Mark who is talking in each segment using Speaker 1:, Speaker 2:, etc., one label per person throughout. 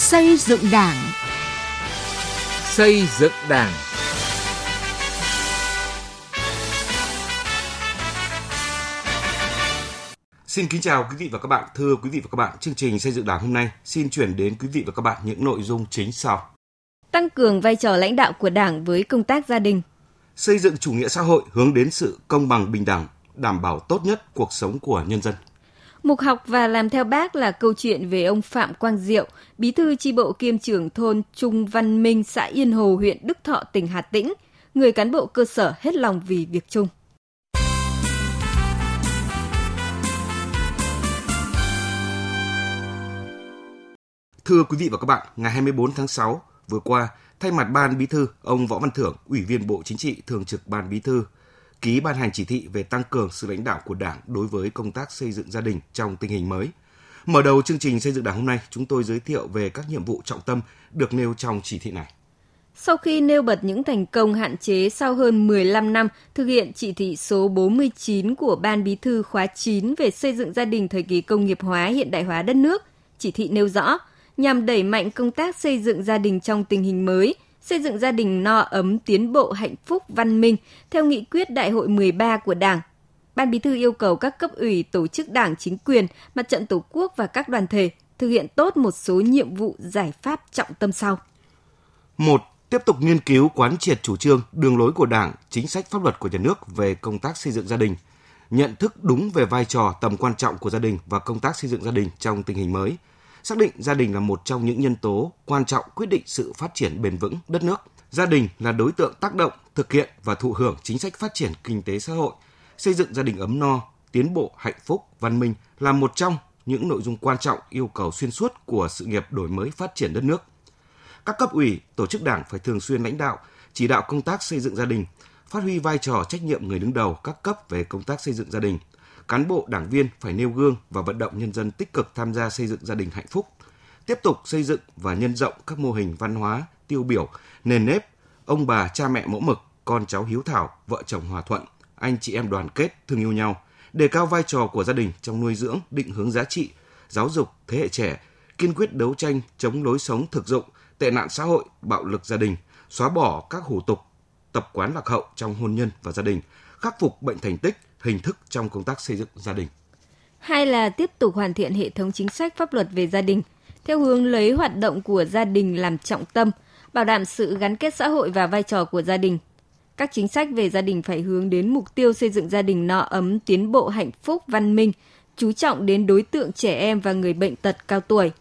Speaker 1: Xây dựng Đảng.
Speaker 2: Xây dựng Đảng.
Speaker 3: Xin kính chào quý vị và các bạn. Thưa quý vị và các bạn, chương trình xây dựng Đảng hôm nay xin chuyển đến quý vị và các bạn những nội dung chính sau.
Speaker 4: Tăng cường vai trò lãnh đạo của Đảng với công tác gia đình.
Speaker 3: Xây dựng chủ nghĩa xã hội hướng đến sự công bằng bình đẳng, đảm bảo tốt nhất cuộc sống của nhân dân.
Speaker 4: Mục học và làm theo bác là câu chuyện về ông Phạm Quang Diệu, bí thư chi bộ kiêm trưởng thôn Trung Văn Minh, xã Yên Hồ, huyện Đức Thọ, tỉnh Hà Tĩnh, người cán bộ cơ sở hết lòng vì việc chung.
Speaker 3: Thưa quý vị và các bạn, ngày 24 tháng 6 vừa qua, thay mặt Ban Bí thư, ông Võ Văn Thưởng, Ủy viên Bộ Chính trị, Thường trực Ban Bí thư, ký ban hành chỉ thị về tăng cường sự lãnh đạo của Đảng đối với công tác xây dựng gia đình trong tình hình mới. Mở đầu chương trình xây dựng Đảng hôm nay, chúng tôi giới thiệu về các nhiệm vụ trọng tâm được nêu trong chỉ thị này.
Speaker 4: Sau khi nêu bật những thành công hạn chế sau hơn 15 năm thực hiện chỉ thị số 49 của Ban Bí thư khóa 9 về xây dựng gia đình thời kỳ công nghiệp hóa hiện đại hóa đất nước, chỉ thị nêu rõ nhằm đẩy mạnh công tác xây dựng gia đình trong tình hình mới, xây dựng gia đình no ấm, tiến bộ, hạnh phúc, văn minh theo nghị quyết Đại hội 13 của Đảng. Ban Bí thư yêu cầu các cấp ủy, tổ chức đảng, chính quyền, mặt trận Tổ quốc và các đoàn thể thực hiện tốt một số nhiệm vụ giải pháp trọng tâm sau.
Speaker 3: Một, tiếp tục nghiên cứu quán triệt chủ trương, đường lối của Đảng, chính sách pháp luật của nhà nước về công tác xây dựng gia đình, nhận thức đúng về vai trò tầm quan trọng của gia đình và công tác xây dựng gia đình trong tình hình mới – xác định gia đình là một trong những nhân tố quan trọng quyết định sự phát triển bền vững đất nước. Gia đình là đối tượng tác động, thực hiện và thụ hưởng chính sách phát triển kinh tế xã hội, xây dựng gia đình ấm no, tiến bộ, hạnh phúc, văn minh là một trong những nội dung quan trọng yêu cầu xuyên suốt của sự nghiệp đổi mới phát triển đất nước. Các cấp ủy, tổ chức đảng phải thường xuyên lãnh đạo, chỉ đạo công tác xây dựng gia đình, phát huy vai trò trách nhiệm người đứng đầu các cấp về công tác xây dựng gia đình – cán bộ đảng viên phải nêu gương và vận động nhân dân tích cực tham gia xây dựng gia đình hạnh phúc, tiếp tục xây dựng và nhân rộng các mô hình văn hóa tiêu biểu, nền nếp, ông bà cha mẹ mẫu mực, con cháu hiếu thảo, vợ chồng hòa thuận, anh chị em đoàn kết, thương yêu nhau, đề cao vai trò của gia đình trong nuôi dưỡng, định hướng giá trị, giáo dục thế hệ trẻ, kiên quyết đấu tranh chống lối sống thực dụng, tệ nạn xã hội, bạo lực gia đình, xóa bỏ các hủ tục, tập quán lạc hậu trong hôn nhân và gia đình, khắc phục bệnh thành tích, hình thức trong công tác xây dựng gia đình.
Speaker 4: Hai là tiếp tục hoàn thiện hệ thống chính sách pháp luật về gia đình, theo hướng lấy hoạt động của gia đình làm trọng tâm, bảo đảm sự gắn kết xã hội và vai trò của gia đình. Các chính sách về gia đình phải hướng đến mục tiêu xây dựng gia đình no ấm, tiến bộ hạnh phúc, văn minh, chú trọng đến đối tượng trẻ em và người bệnh tật cao tuổi,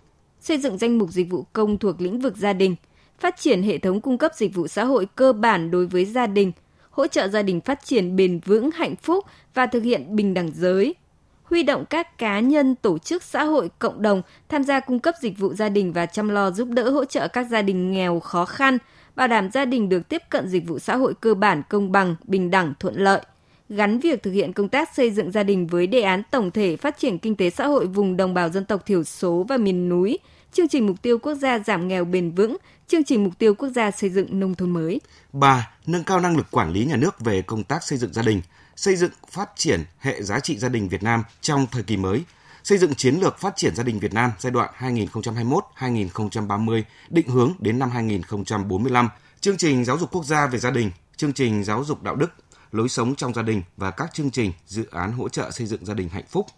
Speaker 4: xây dựng danh mục dịch vụ công thuộc lĩnh vực gia đình, phát triển hệ thống cung cấp dịch vụ xã hội cơ bản đối với gia đình – hỗ trợ gia đình phát triển bền vững, hạnh phúc và thực hiện bình đẳng giới. Huy động các cá nhân, tổ chức xã hội, cộng đồng tham gia cung cấp dịch vụ gia đình và chăm lo giúp đỡ hỗ trợ các gia đình nghèo khó khăn, bảo đảm gia đình được tiếp cận dịch vụ xã hội cơ bản công bằng, bình đẳng, thuận lợi gắn việc thực hiện công tác xây dựng gia đình với đề án tổng thể phát triển kinh tế xã hội vùng đồng bào dân tộc thiểu số và miền núi, chương trình mục tiêu quốc gia giảm nghèo bền vững, chương trình mục tiêu quốc gia xây dựng nông thôn mới.
Speaker 3: 3. Nâng cao năng lực quản lý nhà nước về công tác xây dựng gia đình, xây dựng phát triển hệ giá trị gia đình Việt Nam trong thời kỳ mới, xây dựng chiến lược phát triển gia đình Việt Nam giai đoạn 2021-2030 định hướng đến năm 2045, chương trình giáo dục quốc gia về gia đình, chương trình giáo dục đạo đức, lối sống trong gia đình và các chương trình dự án hỗ trợ xây dựng gia đình hạnh phúc –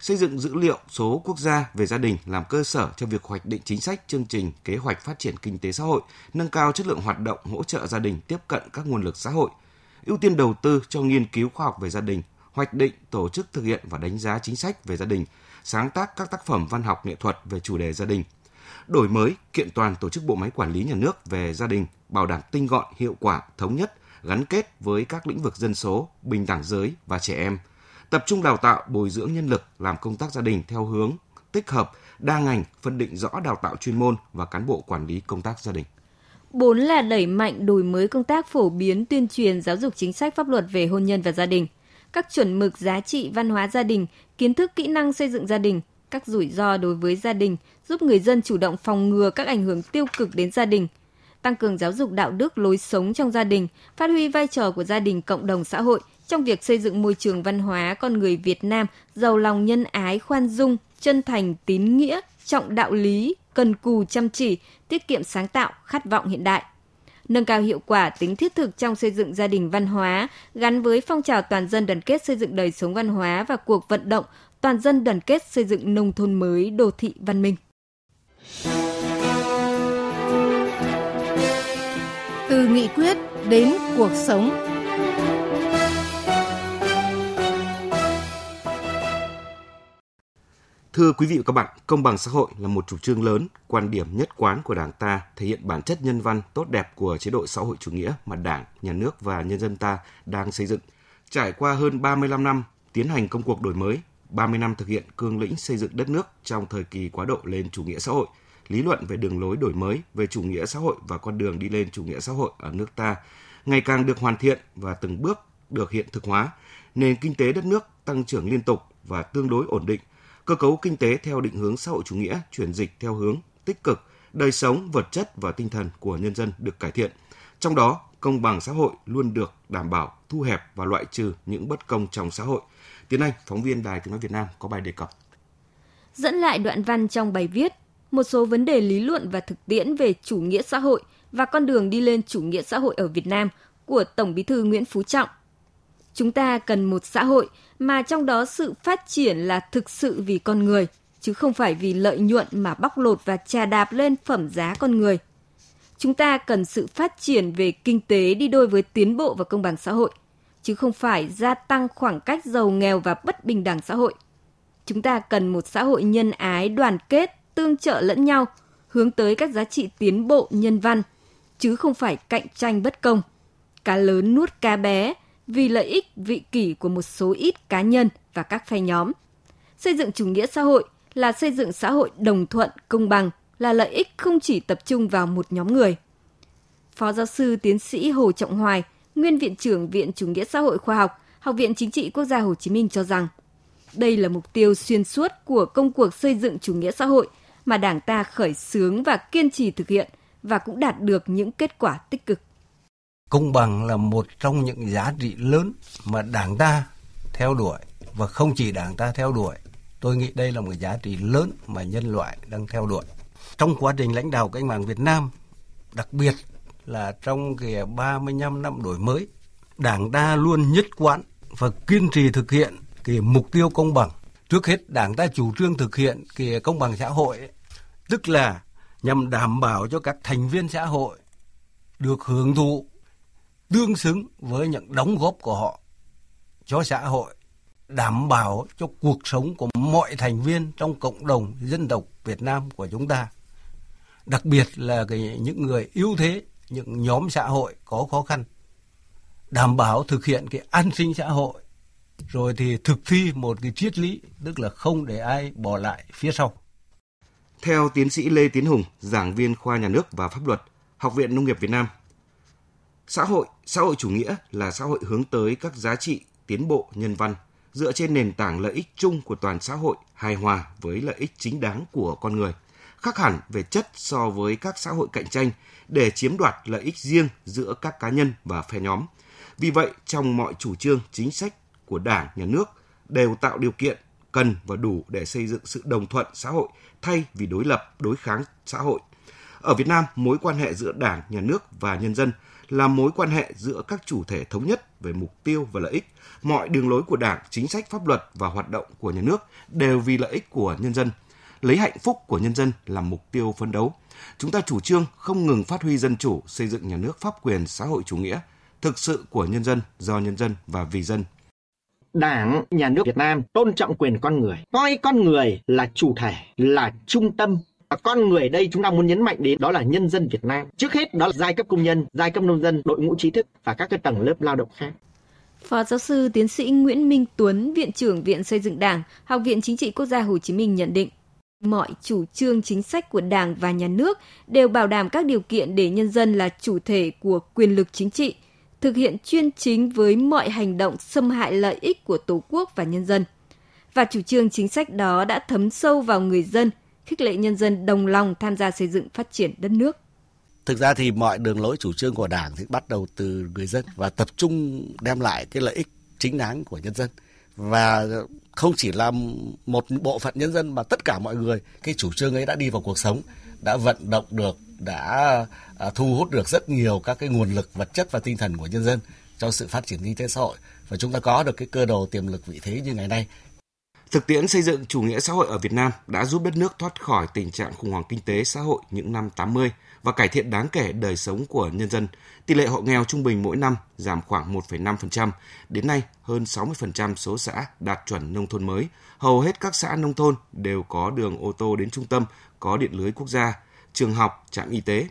Speaker 3: xây dựng dữ liệu số quốc gia về gia đình làm cơ sở cho việc hoạch định chính sách, chương trình, kế hoạch phát triển kinh tế xã hội, nâng cao chất lượng hoạt động hỗ trợ gia đình tiếp cận các nguồn lực xã hội, ưu tiên đầu tư cho nghiên cứu khoa học về gia đình, hoạch định, tổ chức thực hiện và đánh giá chính sách về gia đình, sáng tác các tác phẩm văn học nghệ thuật về chủ đề gia đình, đổi mới, kiện toàn tổ chức bộ máy quản lý nhà nước về gia đình, bảo đảm tinh gọn, hiệu quả, thống nhất, gắn kết với các lĩnh vực dân số, bình đẳng giới và trẻ em, tập trung đào tạo bồi dưỡng nhân lực làm công tác gia đình theo hướng tích hợp, đa ngành, phân định rõ đào tạo chuyên môn và cán bộ quản lý công tác gia đình.
Speaker 4: Bốn là đẩy mạnh đổi mới công tác phổ biến tuyên truyền giáo dục chính sách pháp luật về hôn nhân và gia đình, các chuẩn mực giá trị văn hóa gia đình, kiến thức kỹ năng xây dựng gia đình, các rủi ro đối với gia đình, giúp người dân chủ động phòng ngừa các ảnh hưởng tiêu cực đến gia đình, tăng cường giáo dục đạo đức lối sống trong gia đình, phát huy vai trò của gia đình cộng đồng xã hội trong việc xây dựng môi trường văn hóa con người Việt Nam giàu lòng nhân ái, khoan dung, chân thành, tín nghĩa, trọng đạo lý, cần cù chăm chỉ, tiết kiệm sáng tạo, khát vọng hiện đại nâng cao hiệu quả tính thiết thực trong xây dựng gia đình văn hóa gắn với phong trào toàn dân đoàn kết xây dựng đời sống văn hóa và cuộc vận động toàn dân đoàn kết xây dựng nông thôn mới đô thị văn minh.
Speaker 1: Từ nghị quyết đến cuộc sống.
Speaker 3: Thưa quý vị và các bạn, công bằng xã hội là một chủ trương lớn, quan điểm nhất quán của Đảng ta thể hiện bản chất nhân văn tốt đẹp của chế độ xã hội chủ nghĩa mà Đảng, Nhà nước và nhân dân ta đang xây dựng. Trải qua hơn 35 năm tiến hành công cuộc đổi mới, 30 năm thực hiện cương lĩnh xây dựng đất nước trong thời kỳ quá độ lên chủ nghĩa xã hội, lý luận về đường lối đổi mới về chủ nghĩa xã hội và con đường đi lên chủ nghĩa xã hội ở nước ta ngày càng được hoàn thiện và từng bước được hiện thực hóa, nền kinh tế đất nước tăng trưởng liên tục và tương đối ổn định, cơ cấu kinh tế theo định hướng xã hội chủ nghĩa chuyển dịch theo hướng tích cực, đời sống vật chất và tinh thần của nhân dân được cải thiện. Trong đó, công bằng xã hội luôn được đảm bảo, thu hẹp và loại trừ những bất công trong xã hội. Tiến Anh, phóng viên Đài Tiếng nói Việt Nam có bài đề cập.
Speaker 4: Dẫn lại đoạn văn trong bài viết, một số vấn đề lý luận và thực tiễn về chủ nghĩa xã hội và con đường đi lên chủ nghĩa xã hội ở Việt Nam của Tổng Bí thư Nguyễn Phú Trọng. Chúng ta cần một xã hội mà trong đó sự phát triển là thực sự vì con người, chứ không phải vì lợi nhuận mà bóc lột và trà đạp lên phẩm giá con người. Chúng ta cần sự phát triển về kinh tế đi đôi với tiến bộ và công bằng xã hội, chứ không phải gia tăng khoảng cách giàu nghèo và bất bình đẳng xã hội. Chúng ta cần một xã hội nhân ái, đoàn kết, tương trợ lẫn nhau, hướng tới các giá trị tiến bộ nhân văn, chứ không phải cạnh tranh bất công. Cá lớn nuốt cá bé, vì lợi ích vị kỷ của một số ít cá nhân và các phe nhóm. Xây dựng chủ nghĩa xã hội là xây dựng xã hội đồng thuận, công bằng, là lợi ích không chỉ tập trung vào một nhóm người. Phó giáo sư tiến sĩ Hồ Trọng Hoài, nguyên viện trưởng Viện Chủ nghĩa xã hội khoa học, Học viện Chính trị Quốc gia Hồ Chí Minh cho rằng, đây là mục tiêu xuyên suốt của công cuộc xây dựng chủ nghĩa xã hội mà Đảng ta khởi xướng và kiên trì thực hiện và cũng đạt được những kết quả tích cực.
Speaker 2: Công bằng là một trong những giá trị lớn mà Đảng ta theo đuổi và không chỉ Đảng ta theo đuổi. Tôi nghĩ đây là một giá trị lớn mà nhân loại đang theo đuổi. Trong quá trình lãnh đạo cách mạng Việt Nam, đặc biệt là trong cái 35 năm đổi mới, Đảng ta luôn nhất quán và kiên trì thực hiện cái mục tiêu công bằng. Trước hết, Đảng ta chủ trương thực hiện cái công bằng xã hội, tức là nhằm đảm bảo cho các thành viên xã hội được hưởng thụ tương xứng với những đóng góp của họ cho xã hội, đảm bảo cho cuộc sống của mọi thành viên trong cộng đồng dân tộc Việt Nam của chúng ta. Đặc biệt là cái, những người yếu thế, những nhóm xã hội có khó khăn. Đảm bảo thực hiện cái an sinh xã hội, rồi thì thực thi một cái triết lý, tức là không để ai bỏ lại phía sau.
Speaker 3: Theo tiến sĩ Lê Tiến Hùng, giảng viên khoa nhà nước và pháp luật, Học viện Nông nghiệp Việt Nam, Xã hội, xã hội chủ nghĩa là xã hội hướng tới các giá trị tiến bộ nhân văn dựa trên nền tảng lợi ích chung của toàn xã hội hài hòa với lợi ích chính đáng của con người, khác hẳn về chất so với các xã hội cạnh tranh để chiếm đoạt lợi ích riêng giữa các cá nhân và phe nhóm. Vì vậy, trong mọi chủ trương, chính sách của Đảng, Nhà nước đều tạo điều kiện cần và đủ để xây dựng sự đồng thuận xã hội thay vì đối lập, đối kháng xã hội. Ở Việt Nam, mối quan hệ giữa Đảng, Nhà nước và nhân dân là mối quan hệ giữa các chủ thể thống nhất về mục tiêu và lợi ích. Mọi đường lối của Đảng, chính sách pháp luật và hoạt động của nhà nước đều vì lợi ích của nhân dân, lấy hạnh phúc của nhân dân làm mục tiêu phấn đấu. Chúng ta chủ trương không ngừng phát huy dân chủ, xây dựng nhà nước pháp quyền xã hội chủ nghĩa, thực sự của nhân dân, do nhân dân và vì dân.
Speaker 5: Đảng, nhà nước Việt Nam tôn trọng quyền con người, coi con người là chủ thể, là trung tâm con người đây chúng ta muốn nhấn mạnh đến đó là nhân dân Việt Nam. Trước hết đó là giai cấp công nhân, giai cấp nông dân, đội ngũ trí thức và các cái tầng lớp lao động khác.
Speaker 4: Phó giáo sư tiến sĩ Nguyễn Minh Tuấn, Viện trưởng Viện Xây dựng Đảng, Học viện Chính trị Quốc gia Hồ Chí Minh nhận định, mọi chủ trương chính sách của Đảng và Nhà nước đều bảo đảm các điều kiện để nhân dân là chủ thể của quyền lực chính trị, thực hiện chuyên chính với mọi hành động xâm hại lợi ích của Tổ quốc và nhân dân. Và chủ trương chính sách đó đã thấm sâu vào người dân, khích lệ nhân dân đồng lòng tham gia xây dựng phát triển đất nước.
Speaker 6: Thực ra thì mọi đường lối chủ trương của Đảng thì bắt đầu từ người dân và tập trung đem lại cái lợi ích chính đáng của nhân dân và không chỉ là một bộ phận nhân dân mà tất cả mọi người, cái chủ trương ấy đã đi vào cuộc sống, đã vận động được, đã à, thu hút được rất nhiều các cái nguồn lực, vật chất và tinh thần của nhân dân cho sự phát triển kinh tế xã hội và chúng ta có được cái cơ đồ tiềm lực vị thế như ngày nay.
Speaker 3: Thực tiễn xây dựng chủ nghĩa xã hội ở Việt Nam đã giúp đất nước thoát khỏi tình trạng khủng hoảng kinh tế xã hội những năm 80 và cải thiện đáng kể đời sống của nhân dân. Tỷ lệ hộ nghèo trung bình mỗi năm giảm khoảng 1,5%. Đến nay, hơn 60% số xã đạt chuẩn nông thôn mới. Hầu hết các xã nông thôn đều có đường ô tô đến trung tâm, có điện lưới quốc gia, trường học, trạm y tế.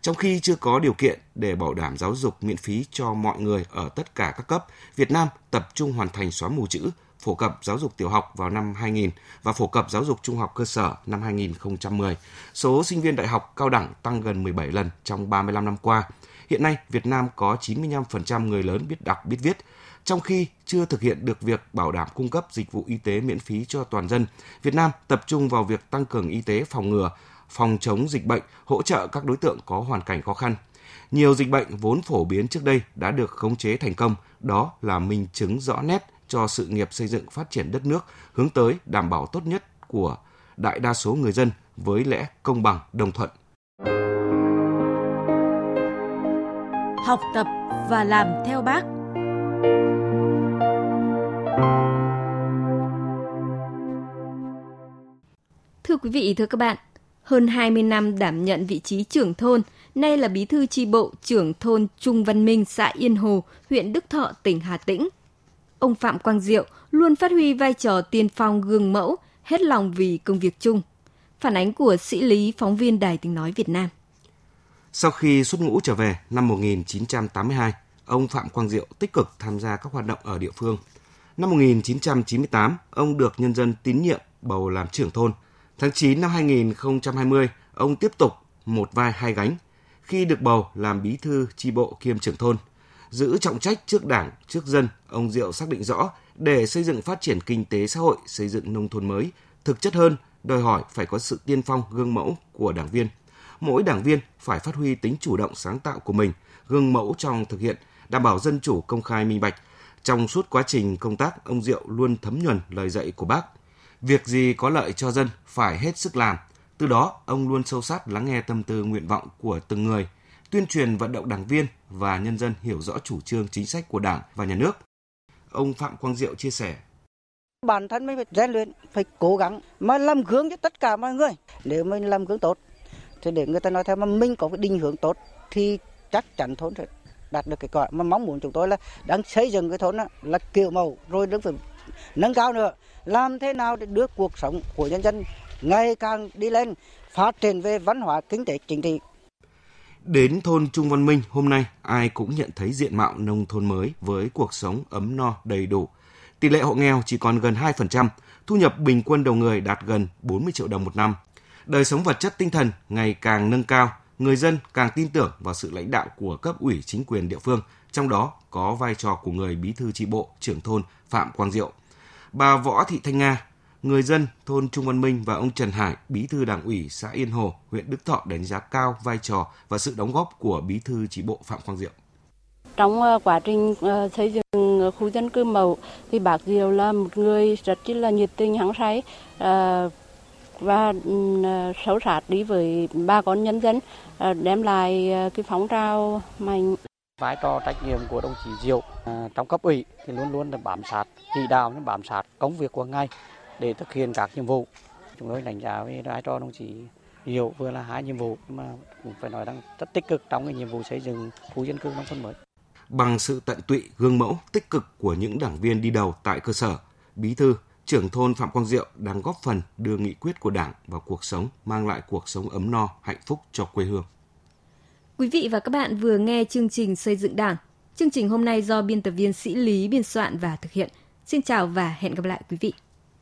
Speaker 3: Trong khi chưa có điều kiện để bảo đảm giáo dục miễn phí cho mọi người ở tất cả các cấp, Việt Nam tập trung hoàn thành xóa mù chữ, phổ cập giáo dục tiểu học vào năm 2000 và phổ cập giáo dục trung học cơ sở năm 2010. Số sinh viên đại học cao đẳng tăng gần 17 lần trong 35 năm qua. Hiện nay, Việt Nam có 95% người lớn biết đọc biết viết, trong khi chưa thực hiện được việc bảo đảm cung cấp dịch vụ y tế miễn phí cho toàn dân. Việt Nam tập trung vào việc tăng cường y tế phòng ngừa, phòng chống dịch bệnh, hỗ trợ các đối tượng có hoàn cảnh khó khăn. Nhiều dịch bệnh vốn phổ biến trước đây đã được khống chế thành công, đó là minh chứng rõ nét cho sự nghiệp xây dựng phát triển đất nước hướng tới đảm bảo tốt nhất của đại đa số người dân với lẽ công bằng, đồng thuận.
Speaker 1: Học tập và làm theo bác.
Speaker 4: Thưa quý vị, thưa các bạn, hơn 20 năm đảm nhận vị trí trưởng thôn, nay là bí thư tri bộ trưởng thôn Trung Văn Minh, xã Yên Hồ, huyện Đức Thọ, tỉnh Hà Tĩnh. Ông Phạm Quang Diệu luôn phát huy vai trò tiên phong gương mẫu, hết lòng vì công việc chung. Phản ánh của sĩ lý phóng viên Đài Tiếng Nói Việt Nam.
Speaker 3: Sau khi xuất ngũ trở về năm 1982, ông Phạm Quang Diệu tích cực tham gia các hoạt động ở địa phương. Năm 1998, ông được nhân dân tín nhiệm bầu làm trưởng thôn. Tháng 9 năm 2020, ông tiếp tục một vai hai gánh khi được bầu làm bí thư tri bộ kiêm trưởng thôn. Giữ trọng trách trước đảng, trước dân, ông Diệu xác định rõ để xây dựng phát triển kinh tế xã hội, xây dựng nông thôn mới, thực chất hơn, đòi hỏi phải có sự tiên phong gương mẫu của đảng viên. Mỗi đảng viên phải phát huy tính chủ động sáng tạo của mình, gương mẫu trong thực hiện, đảm bảo dân chủ công khai minh bạch. Trong suốt quá trình công tác, ông Diệu luôn thấm nhuần lời dạy của bác. Việc gì có lợi cho dân phải hết sức làm. Từ đó, ông luôn sâu sát lắng nghe tâm tư nguyện vọng của từng người, tuyên truyền vận động đảng viên và nhân dân hiểu rõ chủ trương chính sách của Đảng và nhà nước. Ông Phạm Quang Diệu chia sẻ.
Speaker 7: Bản thân mình phải rèn luyện, phải cố gắng mà làm gương cho tất cả mọi người. Nếu mình làm gương tốt thì để người ta nói theo mà mình có cái định hướng tốt thì chắc chắn thôn sẽ đạt được cái quả mà mong muốn chúng tôi là đang xây dựng cái thôn đó, là kiểu mẫu rồi đứng phải nâng cao nữa làm thế nào để đưa cuộc sống của nhân dân ngày càng đi lên phát triển về văn hóa kinh tế chính trị
Speaker 3: Đến thôn Trung Văn Minh hôm nay, ai cũng nhận thấy diện mạo nông thôn mới với cuộc sống ấm no đầy đủ. Tỷ lệ hộ nghèo chỉ còn gần 2%, thu nhập bình quân đầu người đạt gần 40 triệu đồng một năm. Đời sống vật chất tinh thần ngày càng nâng cao, người dân càng tin tưởng vào sự lãnh đạo của cấp ủy chính quyền địa phương, trong đó có vai trò của người bí thư tri bộ, trưởng thôn Phạm Quang Diệu. Bà Võ Thị Thanh Nga, người dân thôn Trung Văn Minh và ông Trần Hải, bí thư đảng ủy xã Yên Hồ, huyện Đức Thọ đánh giá cao vai trò và sự đóng góp của bí thư tri bộ Phạm Quang Diệu.
Speaker 8: Trong uh, quá trình uh, xây dựng khu dân cư mẫu thì bác Diệu là một người rất là nhiệt tình hăng say và sâu sát đi với bà con nhân dân đem lại cái phóng trào mạnh
Speaker 9: vai trò trách nhiệm của đồng chí Diệu trong cấp ủy thì luôn luôn là bám sát chỉ đạo bám sát công việc của ngài để thực hiện các nhiệm vụ. Chúng tôi đánh giá với vai trò đồng chí Diệu vừa là hai nhiệm vụ mà cũng phải nói rằng rất tích cực trong cái nhiệm vụ xây dựng khu dân cư nông thôn mới.
Speaker 3: Bằng sự tận tụy, gương mẫu, tích cực của những đảng viên đi đầu tại cơ sở, bí thư, trưởng thôn Phạm Quang Diệu đang góp phần đưa nghị quyết của Đảng vào cuộc sống, mang lại cuộc sống ấm no, hạnh phúc cho quê hương.
Speaker 4: Quý vị và các bạn vừa nghe chương trình Xây dựng Đảng. Chương trình hôm nay do biên tập viên Sĩ Lý biên soạn và thực hiện. Xin chào và hẹn gặp lại quý vị.